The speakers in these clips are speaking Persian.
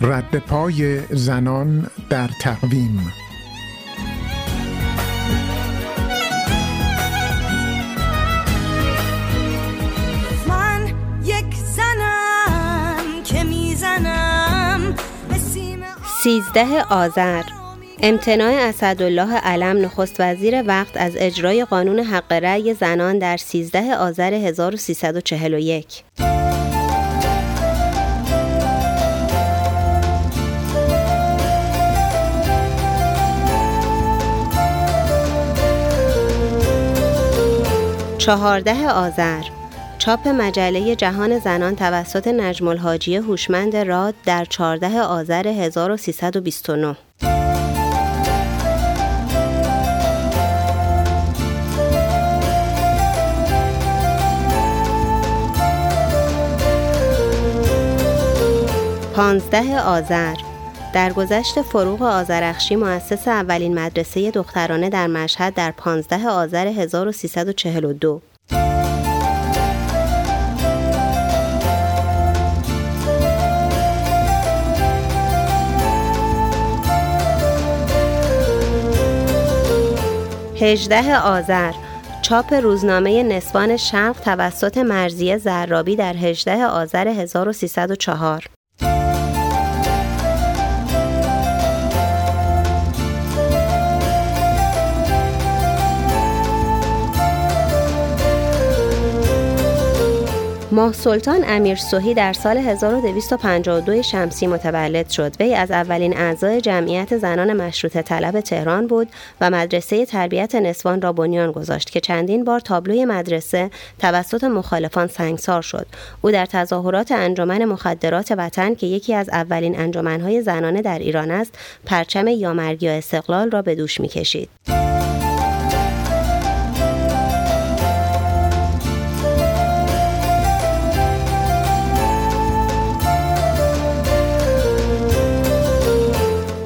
رد پای زنان در تقویم. من یک زنم که می‌زنم سیزده آذر. امتناع اسدالله علم نخست وزیر وقت از اجرای قانون حق رأی زنان در 13 آذر 1341 چهارده آذر. چاپ مجله جهان زنان توسط نجم الحاجی هوشمند راد در 14 آذر 1329 پانزده آذر. در گذشت فروغ آذرخشی مؤسس اولین مدرسه دخترانه در مشهد در 15 آذر 1342 هجده آذر چاپ روزنامه نسوان شرق توسط مرزیه زرابی در 18 آذر 1304 ماه سلطان امیر سوهی در سال 1252 شمسی متولد شد. وی از اولین اعضای جمعیت زنان مشروط طلب تهران بود و مدرسه تربیت نسوان را بنیان گذاشت که چندین بار تابلوی مدرسه توسط مخالفان سنگسار شد. او در تظاهرات انجمن مخدرات وطن که یکی از اولین انجمنهای زنانه در ایران است، پرچم یامرگی استقلال را به دوش می‌کشید.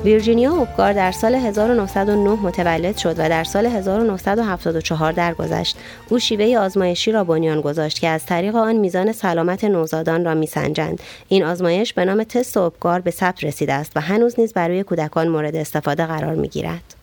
ویرجینیا اوبگار در سال 1909 متولد شد و در سال 1974 درگذشت. او شیوه آزمایشی را بنیان گذاشت که از طریق آن میزان سلامت نوزادان را میسنجند. این آزمایش به نام تست اوبگار به ثبت رسیده است و هنوز نیز برای کودکان مورد استفاده قرار می‌گیرد.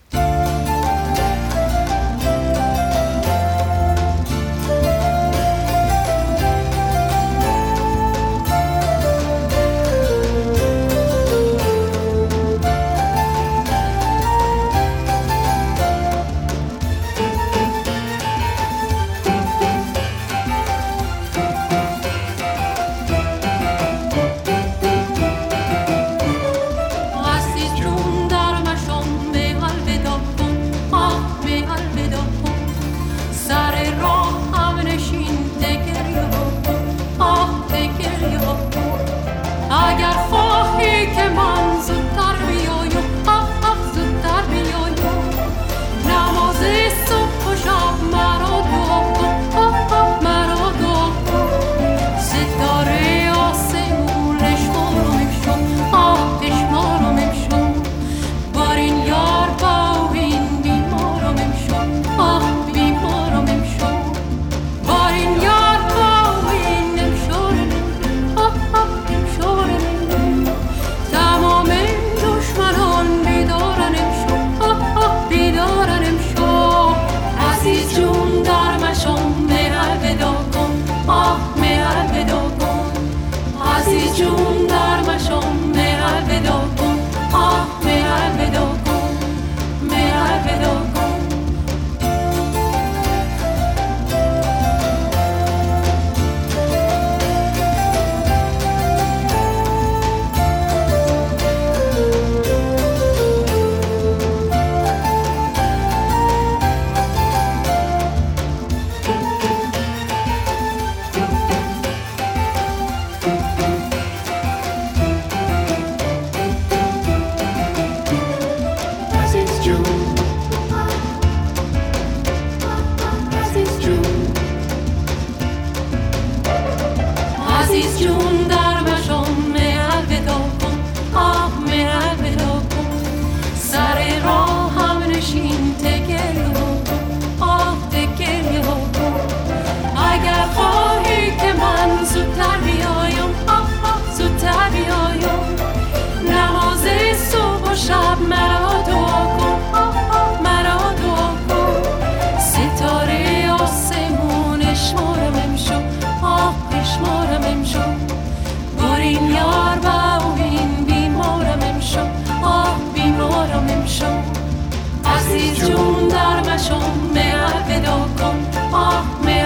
lâchons, mais avec nos cons, oh, mais.